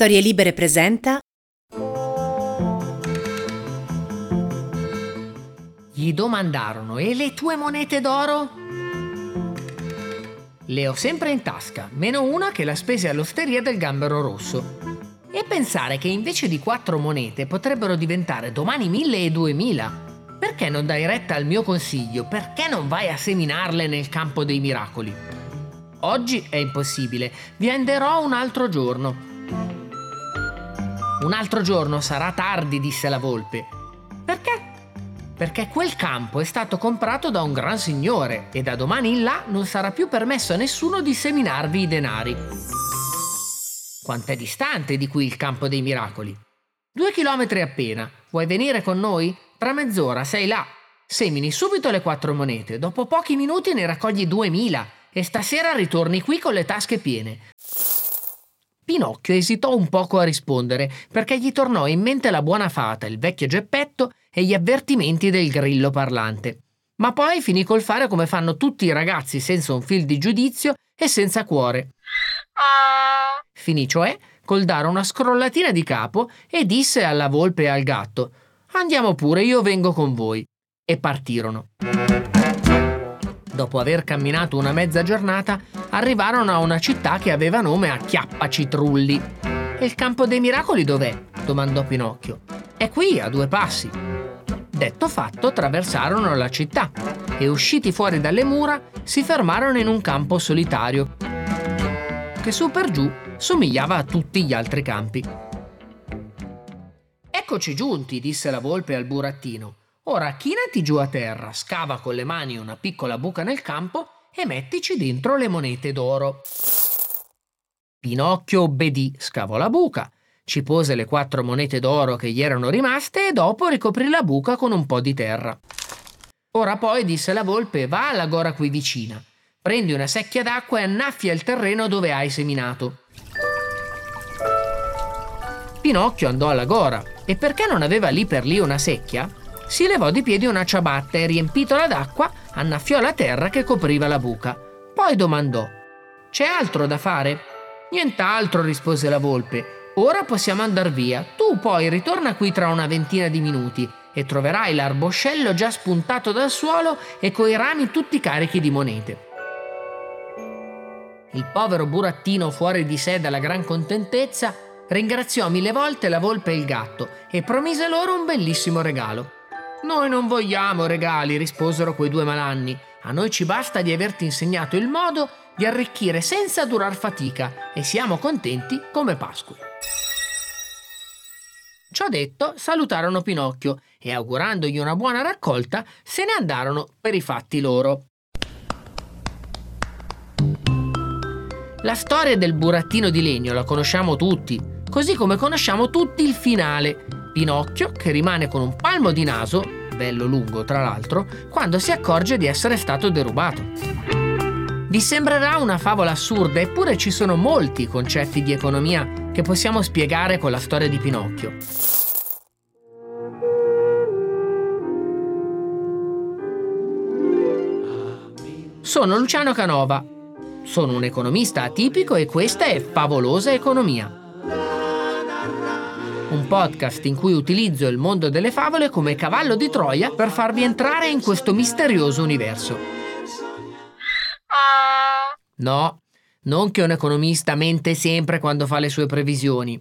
Storie Libere presenta Gli domandarono: E le tue monete d'oro? Le ho sempre in tasca, meno una che la spese all'osteria del gambero rosso. E pensare che invece di quattro monete potrebbero diventare domani mille e duemila. Perché non dai retta al mio consiglio? Perché non vai a seminarle nel campo dei miracoli? Oggi è impossibile, vi anderò un altro giorno. Un altro giorno sarà tardi, disse la volpe. Perché? Perché quel campo è stato comprato da un gran signore e da domani in là non sarà più permesso a nessuno di seminarvi i denari. Quant'è distante di qui il campo dei miracoli? Due chilometri appena. Vuoi venire con noi? Tra mezz'ora sei là. Semini subito le quattro monete, dopo pochi minuti ne raccogli duemila e stasera ritorni qui con le tasche piene. Pinocchio esitò un poco a rispondere, perché gli tornò in mente la buona fata, il vecchio Geppetto e gli avvertimenti del grillo parlante. Ma poi finì col fare come fanno tutti i ragazzi senza un fil di giudizio e senza cuore. Finì cioè col dare una scrollatina di capo e disse alla volpe e al gatto Andiamo pure, io vengo con voi. E partirono. Dopo aver camminato una mezza giornata, arrivarono a una città che aveva nome a Chiappacitrulli. E il campo dei miracoli dov'è? domandò Pinocchio. È qui, a due passi. Detto fatto, attraversarono la città e usciti fuori dalle mura si fermarono in un campo solitario, che su per giù somigliava a tutti gli altri campi. Eccoci giunti, disse la volpe al burattino. Ora chinati giù a terra, scava con le mani una piccola buca nel campo e mettici dentro le monete d'oro. Pinocchio obbedì, scavò la buca, ci pose le quattro monete d'oro che gli erano rimaste e dopo ricoprì la buca con un po' di terra. Ora poi, disse la volpe, va alla gora qui vicina, prendi una secchia d'acqua e annaffia il terreno dove hai seminato. Pinocchio andò alla gora e perché non aveva lì per lì una secchia, si levò di piedi una ciabatta e riempitola d'acqua annaffiò la terra che copriva la buca. Poi domandò: C'è altro da fare? Nient'altro, rispose la volpe. Ora possiamo andar via. Tu poi ritorna qui tra una ventina di minuti e troverai l'arboscello già spuntato dal suolo e coi rami tutti carichi di monete. Il povero burattino, fuori di sé dalla gran contentezza, ringraziò mille volte la volpe e il gatto e promise loro un bellissimo regalo. Noi non vogliamo regali, risposero quei due malanni. A noi ci basta di averti insegnato il modo di arricchire senza durar fatica e siamo contenti come Pasqua. Ciò detto, salutarono Pinocchio e augurandogli una buona raccolta, se ne andarono per i fatti loro. La storia del burattino di legno la conosciamo tutti, così come conosciamo tutti il finale, Pinocchio che rimane con un palmo di naso, bello lungo tra l'altro, quando si accorge di essere stato derubato. Vi sembrerà una favola assurda, eppure ci sono molti concetti di economia che possiamo spiegare con la storia di Pinocchio. Sono Luciano Canova. Sono un economista atipico e questa è Favolosa Economia un podcast in cui utilizzo il mondo delle favole come cavallo di Troia per farvi entrare in questo misterioso universo. No, non che un economista mente sempre quando fa le sue previsioni.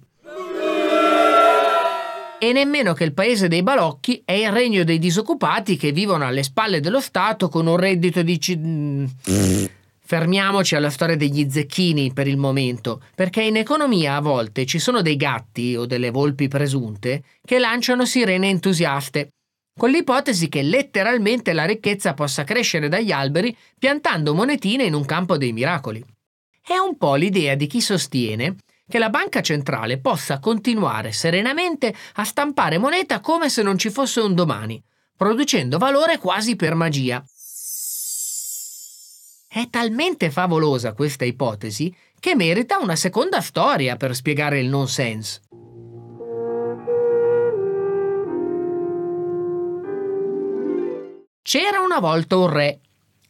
E nemmeno che il paese dei balocchi è il regno dei disoccupati che vivono alle spalle dello Stato con un reddito di... C- Fermiamoci alla storia degli zecchini per il momento, perché in economia a volte ci sono dei gatti o delle volpi presunte che lanciano sirene entusiaste, con l'ipotesi che letteralmente la ricchezza possa crescere dagli alberi piantando monetine in un campo dei miracoli. È un po' l'idea di chi sostiene che la banca centrale possa continuare serenamente a stampare moneta come se non ci fosse un domani, producendo valore quasi per magia. È talmente favolosa questa ipotesi che merita una seconda storia per spiegare il nonsense. C'era una volta un re,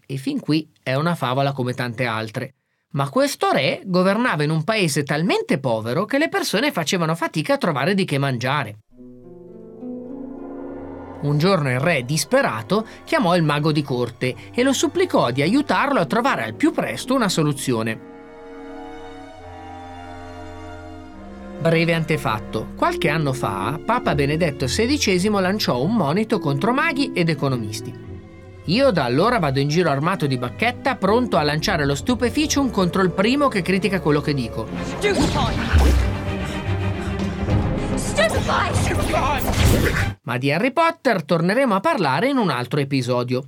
e fin qui è una favola come tante altre, Ma questo re governava in un paese talmente povero che le persone facevano fatica a trovare di che mangiare. Un giorno il re, disperato, chiamò il mago di corte e lo supplicò di aiutarlo a trovare al più presto una soluzione. Breve antefatto. Qualche anno fa, Papa Benedetto XVI lanciò un monito contro maghi ed economisti. Io da allora vado in giro armato di bacchetta, pronto a lanciare lo stupeficium contro il primo che critica quello che dico. Ma di Harry Potter torneremo a parlare in un altro episodio.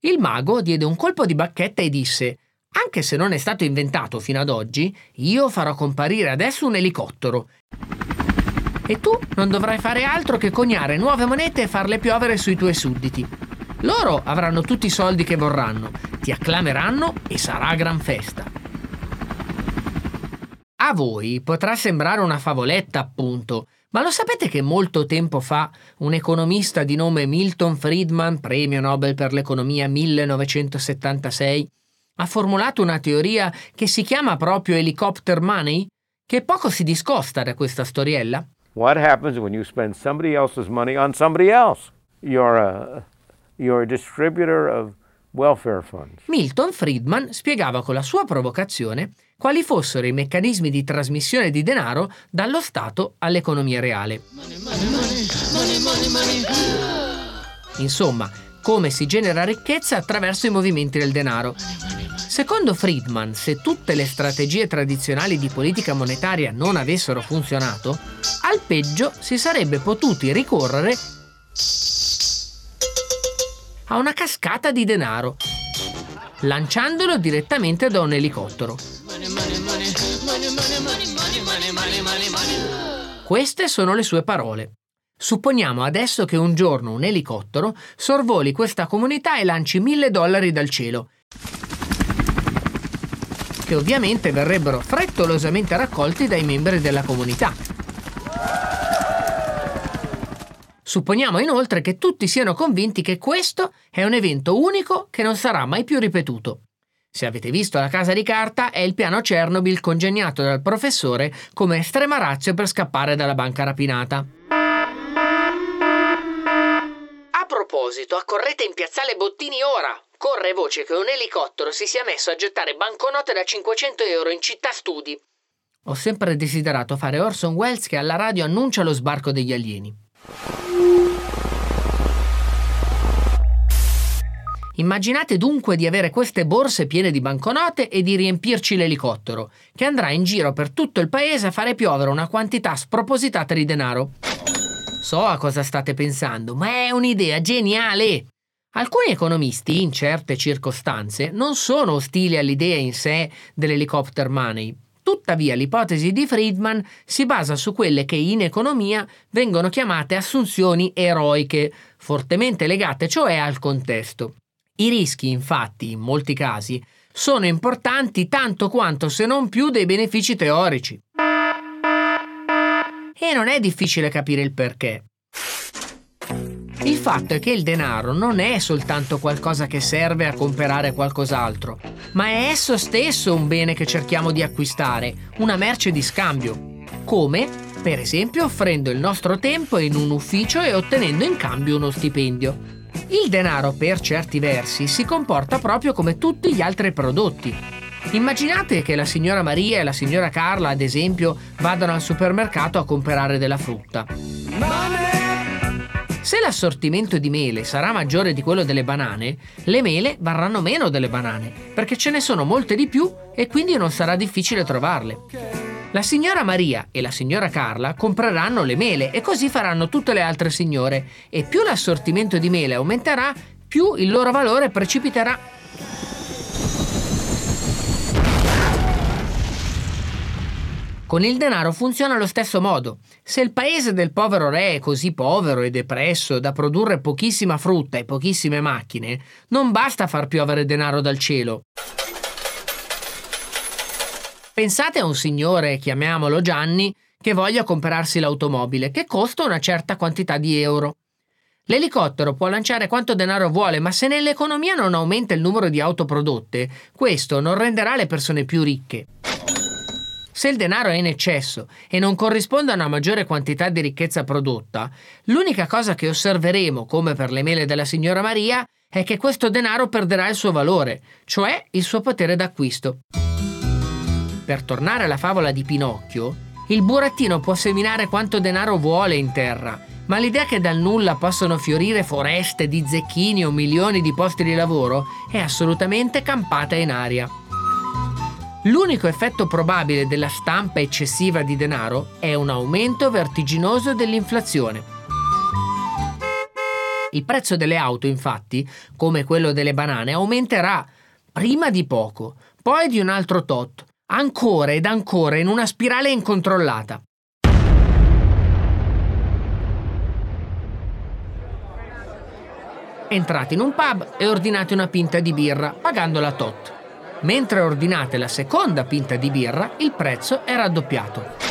Il mago diede un colpo di bacchetta e disse anche se non è stato inventato fino ad oggi, io farò comparire adesso un elicottero. E tu non dovrai fare altro che coniare nuove monete e farle piovere sui tuoi sudditi. Loro avranno tutti i soldi che vorranno, ti acclameranno e sarà gran festa. A voi potrà sembrare una favoletta, appunto, ma lo sapete che molto tempo fa un economista di nome Milton Friedman, premio Nobel per l'economia 1976, ha formulato una teoria che si chiama proprio helicopter money, che poco si discosta da questa storiella. What happens when you spend somebody else's money on somebody else? You're a, you're a distributor of. Milton Friedman spiegava con la sua provocazione quali fossero i meccanismi di trasmissione di denaro dallo Stato all'economia reale. Insomma, come si genera ricchezza attraverso i movimenti del denaro. Secondo Friedman, se tutte le strategie tradizionali di politica monetaria non avessero funzionato, al peggio si sarebbe potuti ricorrere a una cascata di denaro, lanciandolo direttamente da un elicottero. Queste sono le sue parole. Supponiamo adesso che un giorno un elicottero sorvoli questa comunità e lanci mille dollari dal cielo che ovviamente verrebbero frettolosamente raccolti dai membri della comunità. Supponiamo inoltre che tutti siano convinti che questo è un evento unico che non sarà mai più ripetuto. Se avete visto la casa di carta, è il piano Chernobyl congegnato dal professore come estrema razio per scappare dalla banca rapinata. A proposito, accorrete in piazzale Bottini ora! Corre voce che un elicottero si sia messo a gettare banconote da 500 euro in città studi. Ho sempre desiderato fare Orson Welles che alla radio annuncia lo sbarco degli alieni. Immaginate dunque di avere queste borse piene di banconote e di riempirci l'elicottero, che andrà in giro per tutto il paese a fare piovere una quantità spropositata di denaro. So a cosa state pensando, ma è un'idea geniale! Alcuni economisti, in certe circostanze, non sono ostili all'idea in sé dell'helicopter money. Tuttavia l'ipotesi di Friedman si basa su quelle che in economia vengono chiamate assunzioni eroiche, fortemente legate cioè al contesto. I rischi, infatti, in molti casi, sono importanti tanto quanto se non più dei benefici teorici. E non è difficile capire il perché. Il fatto è che il denaro non è soltanto qualcosa che serve a comprare qualcos'altro, ma è esso stesso un bene che cerchiamo di acquistare, una merce di scambio. Come, per esempio, offrendo il nostro tempo in un ufficio e ottenendo in cambio uno stipendio. Il denaro, per certi versi, si comporta proprio come tutti gli altri prodotti. Immaginate che la signora Maria e la signora Carla, ad esempio, vadano al supermercato a comprare della frutta. Se l'assortimento di mele sarà maggiore di quello delle banane, le mele varranno meno delle banane, perché ce ne sono molte di più e quindi non sarà difficile trovarle. La signora Maria e la signora Carla compreranno le mele e così faranno tutte le altre signore e più l'assortimento di mele aumenterà, più il loro valore precipiterà Con il denaro funziona allo stesso modo. Se il paese del povero re è così povero e depresso da produrre pochissima frutta e pochissime macchine, non basta far piovere denaro dal cielo. Pensate a un signore, chiamiamolo Gianni, che voglia comprarsi l'automobile, che costa una certa quantità di euro. L'elicottero può lanciare quanto denaro vuole, ma se nell'economia non aumenta il numero di auto prodotte, questo non renderà le persone più ricche. Se il denaro è in eccesso e non corrisponde a una maggiore quantità di ricchezza prodotta, l'unica cosa che osserveremo, come per le mele della signora Maria, è che questo denaro perderà il suo valore, cioè il suo potere d'acquisto. Per tornare alla favola di Pinocchio, il burattino può seminare quanto denaro vuole in terra, ma l'idea che dal nulla possano fiorire foreste di zecchini o milioni di posti di lavoro è assolutamente campata in aria. L'unico effetto probabile della stampa eccessiva di denaro è un aumento vertiginoso dell'inflazione. Il prezzo delle auto, infatti, come quello delle banane, aumenterà prima di poco, poi di un altro tot, ancora ed ancora in una spirale incontrollata. Entrate in un pub e ordinate una pinta di birra, pagandola tot. Mentre ordinate la seconda pinta di birra, il prezzo è raddoppiato.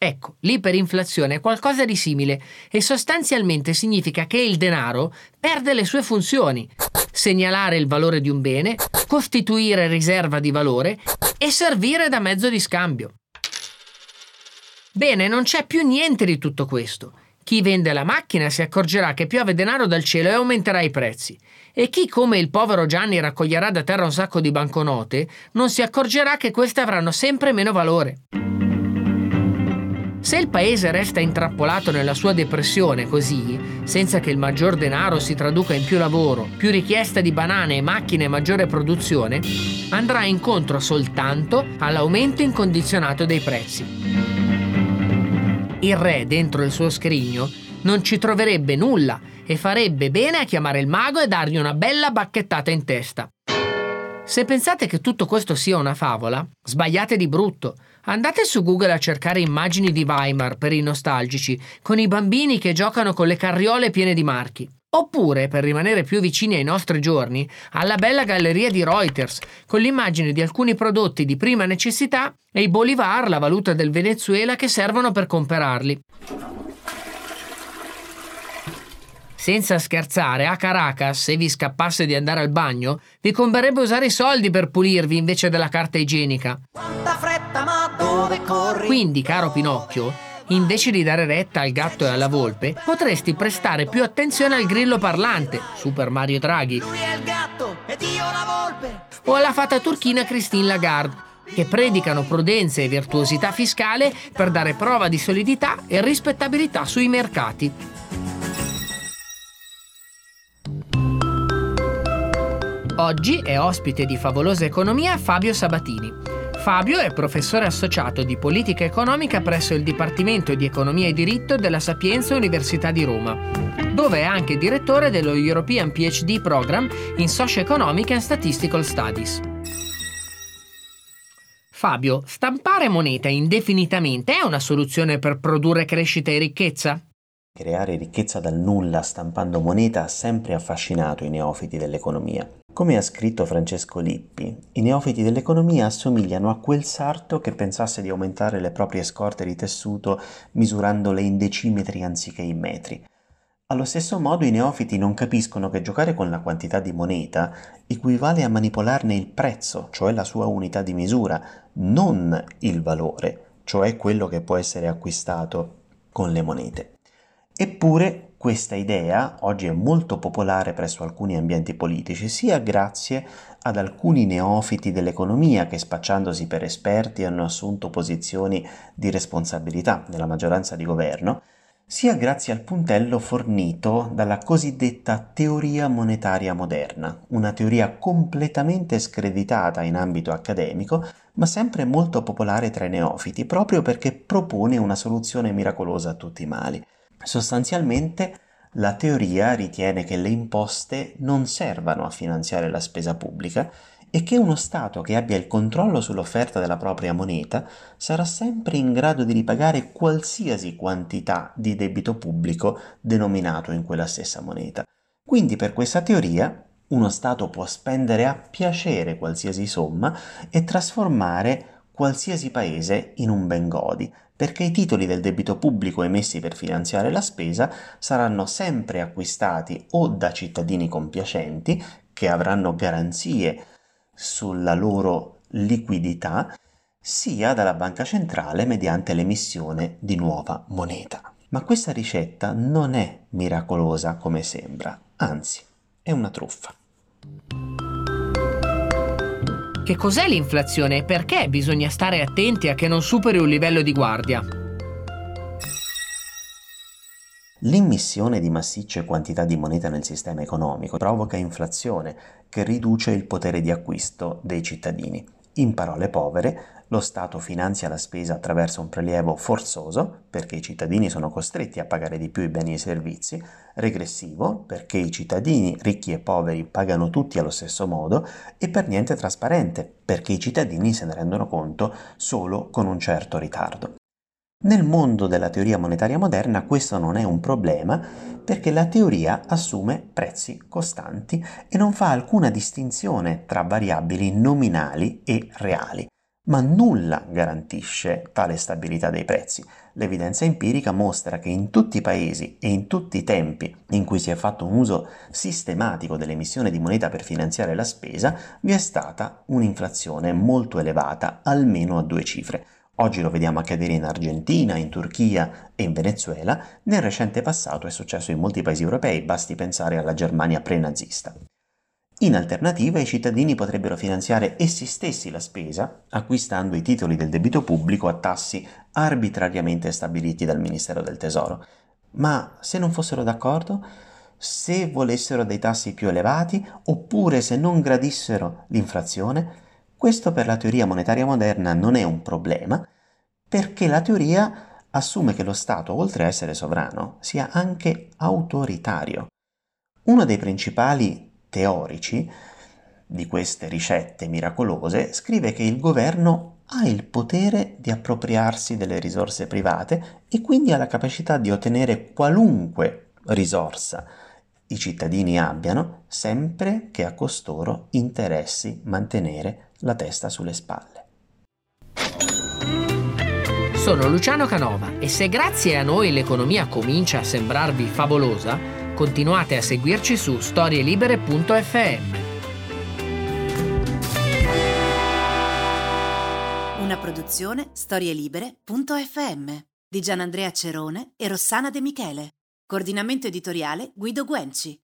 Ecco, l'iperinflazione è qualcosa di simile e sostanzialmente significa che il denaro perde le sue funzioni. Segnalare il valore di un bene, costituire riserva di valore e servire da mezzo di scambio. Bene, non c'è più niente di tutto questo. Chi vende la macchina si accorgerà che piove denaro dal cielo e aumenterà i prezzi. E chi, come il povero Gianni, raccoglierà da terra un sacco di banconote, non si accorgerà che queste avranno sempre meno valore. Se il paese resta intrappolato nella sua depressione così, senza che il maggior denaro si traduca in più lavoro, più richiesta di banane e macchine e maggiore produzione, andrà incontro soltanto all'aumento incondizionato dei prezzi il re dentro il suo scrigno non ci troverebbe nulla e farebbe bene a chiamare il mago e dargli una bella bacchettata in testa. Se pensate che tutto questo sia una favola, sbagliate di brutto. Andate su Google a cercare immagini di Weimar per i nostalgici, con i bambini che giocano con le carriole piene di marchi. Oppure, per rimanere più vicini ai nostri giorni, alla bella galleria di Reuters, con l'immagine di alcuni prodotti di prima necessità e i bolivar, la valuta del Venezuela, che servono per comprarli. Senza scherzare, a Caracas, se vi scappasse di andare al bagno, vi converrebbe usare i soldi per pulirvi invece della carta igienica. Quindi, caro Pinocchio, invece di dare retta al gatto e alla volpe, potresti prestare più attenzione al grillo parlante, Super Mario Draghi, o alla fata turchina Christine Lagarde, che predicano prudenza e virtuosità fiscale per dare prova di solidità e rispettabilità sui mercati. Oggi è ospite di Favolosa Economia Fabio Sabatini Fabio è professore associato di politica economica presso il Dipartimento di Economia e Diritto della Sapienza Università di Roma, dove è anche direttore dello European PhD Program in Socio-Economic and Statistical Studies. Fabio, stampare moneta indefinitamente è una soluzione per produrre crescita e ricchezza? Creare ricchezza dal nulla stampando moneta ha sempre affascinato i neofiti dell'economia. Come ha scritto Francesco Lippi, i neofiti dell'economia assomigliano a quel sarto che pensasse di aumentare le proprie scorte di tessuto misurandole in decimetri anziché in metri. Allo stesso modo i neofiti non capiscono che giocare con la quantità di moneta equivale a manipolarne il prezzo, cioè la sua unità di misura, non il valore, cioè quello che può essere acquistato con le monete. Eppure questa idea oggi è molto popolare presso alcuni ambienti politici, sia grazie ad alcuni neofiti dell'economia che spacciandosi per esperti hanno assunto posizioni di responsabilità nella maggioranza di governo, sia grazie al puntello fornito dalla cosiddetta teoria monetaria moderna, una teoria completamente screditata in ambito accademico, ma sempre molto popolare tra i neofiti, proprio perché propone una soluzione miracolosa a tutti i mali. Sostanzialmente la teoria ritiene che le imposte non servano a finanziare la spesa pubblica e che uno Stato che abbia il controllo sull'offerta della propria moneta sarà sempre in grado di ripagare qualsiasi quantità di debito pubblico denominato in quella stessa moneta. Quindi per questa teoria uno Stato può spendere a piacere qualsiasi somma e trasformare qualsiasi paese in un bengodi, perché i titoli del debito pubblico emessi per finanziare la spesa saranno sempre acquistati o da cittadini compiacenti, che avranno garanzie sulla loro liquidità, sia dalla banca centrale mediante l'emissione di nuova moneta. Ma questa ricetta non è miracolosa come sembra, anzi è una truffa. Che cos'è l'inflazione e perché bisogna stare attenti a che non superi un livello di guardia? L'immissione di massicce quantità di moneta nel sistema economico provoca inflazione che riduce il potere di acquisto dei cittadini. In parole povere, lo Stato finanzia la spesa attraverso un prelievo forzoso, perché i cittadini sono costretti a pagare di più i beni e i servizi, regressivo, perché i cittadini ricchi e poveri pagano tutti allo stesso modo, e per niente trasparente, perché i cittadini se ne rendono conto solo con un certo ritardo. Nel mondo della teoria monetaria moderna questo non è un problema perché la teoria assume prezzi costanti e non fa alcuna distinzione tra variabili nominali e reali ma nulla garantisce tale stabilità dei prezzi. L'evidenza empirica mostra che in tutti i paesi e in tutti i tempi in cui si è fatto un uso sistematico dell'emissione di moneta per finanziare la spesa, vi è stata un'inflazione molto elevata, almeno a due cifre. Oggi lo vediamo accadere in Argentina, in Turchia e in Venezuela, nel recente passato è successo in molti paesi europei, basti pensare alla Germania pre-nazista. In alternativa i cittadini potrebbero finanziare essi stessi la spesa acquistando i titoli del debito pubblico a tassi arbitrariamente stabiliti dal Ministero del Tesoro. Ma se non fossero d'accordo? Se volessero dei tassi più elevati oppure se non gradissero l'inflazione? Questo per la teoria monetaria moderna non è un problema perché la teoria assume che lo Stato, oltre a essere sovrano, sia anche autoritario. Uno dei principali teorici di queste ricette miracolose scrive che il governo ha il potere di appropriarsi delle risorse private e quindi ha la capacità di ottenere qualunque risorsa i cittadini abbiano, sempre che a costoro interessi mantenere la testa sulle spalle. Sono Luciano Canova e se grazie a noi l'economia comincia a sembrarvi favolosa, Continuate a seguirci su storielibere.fm. Una produzione storielibere.fm di Gianandrea Cerone e Rossana De Michele. Coordinamento editoriale Guido Guenci.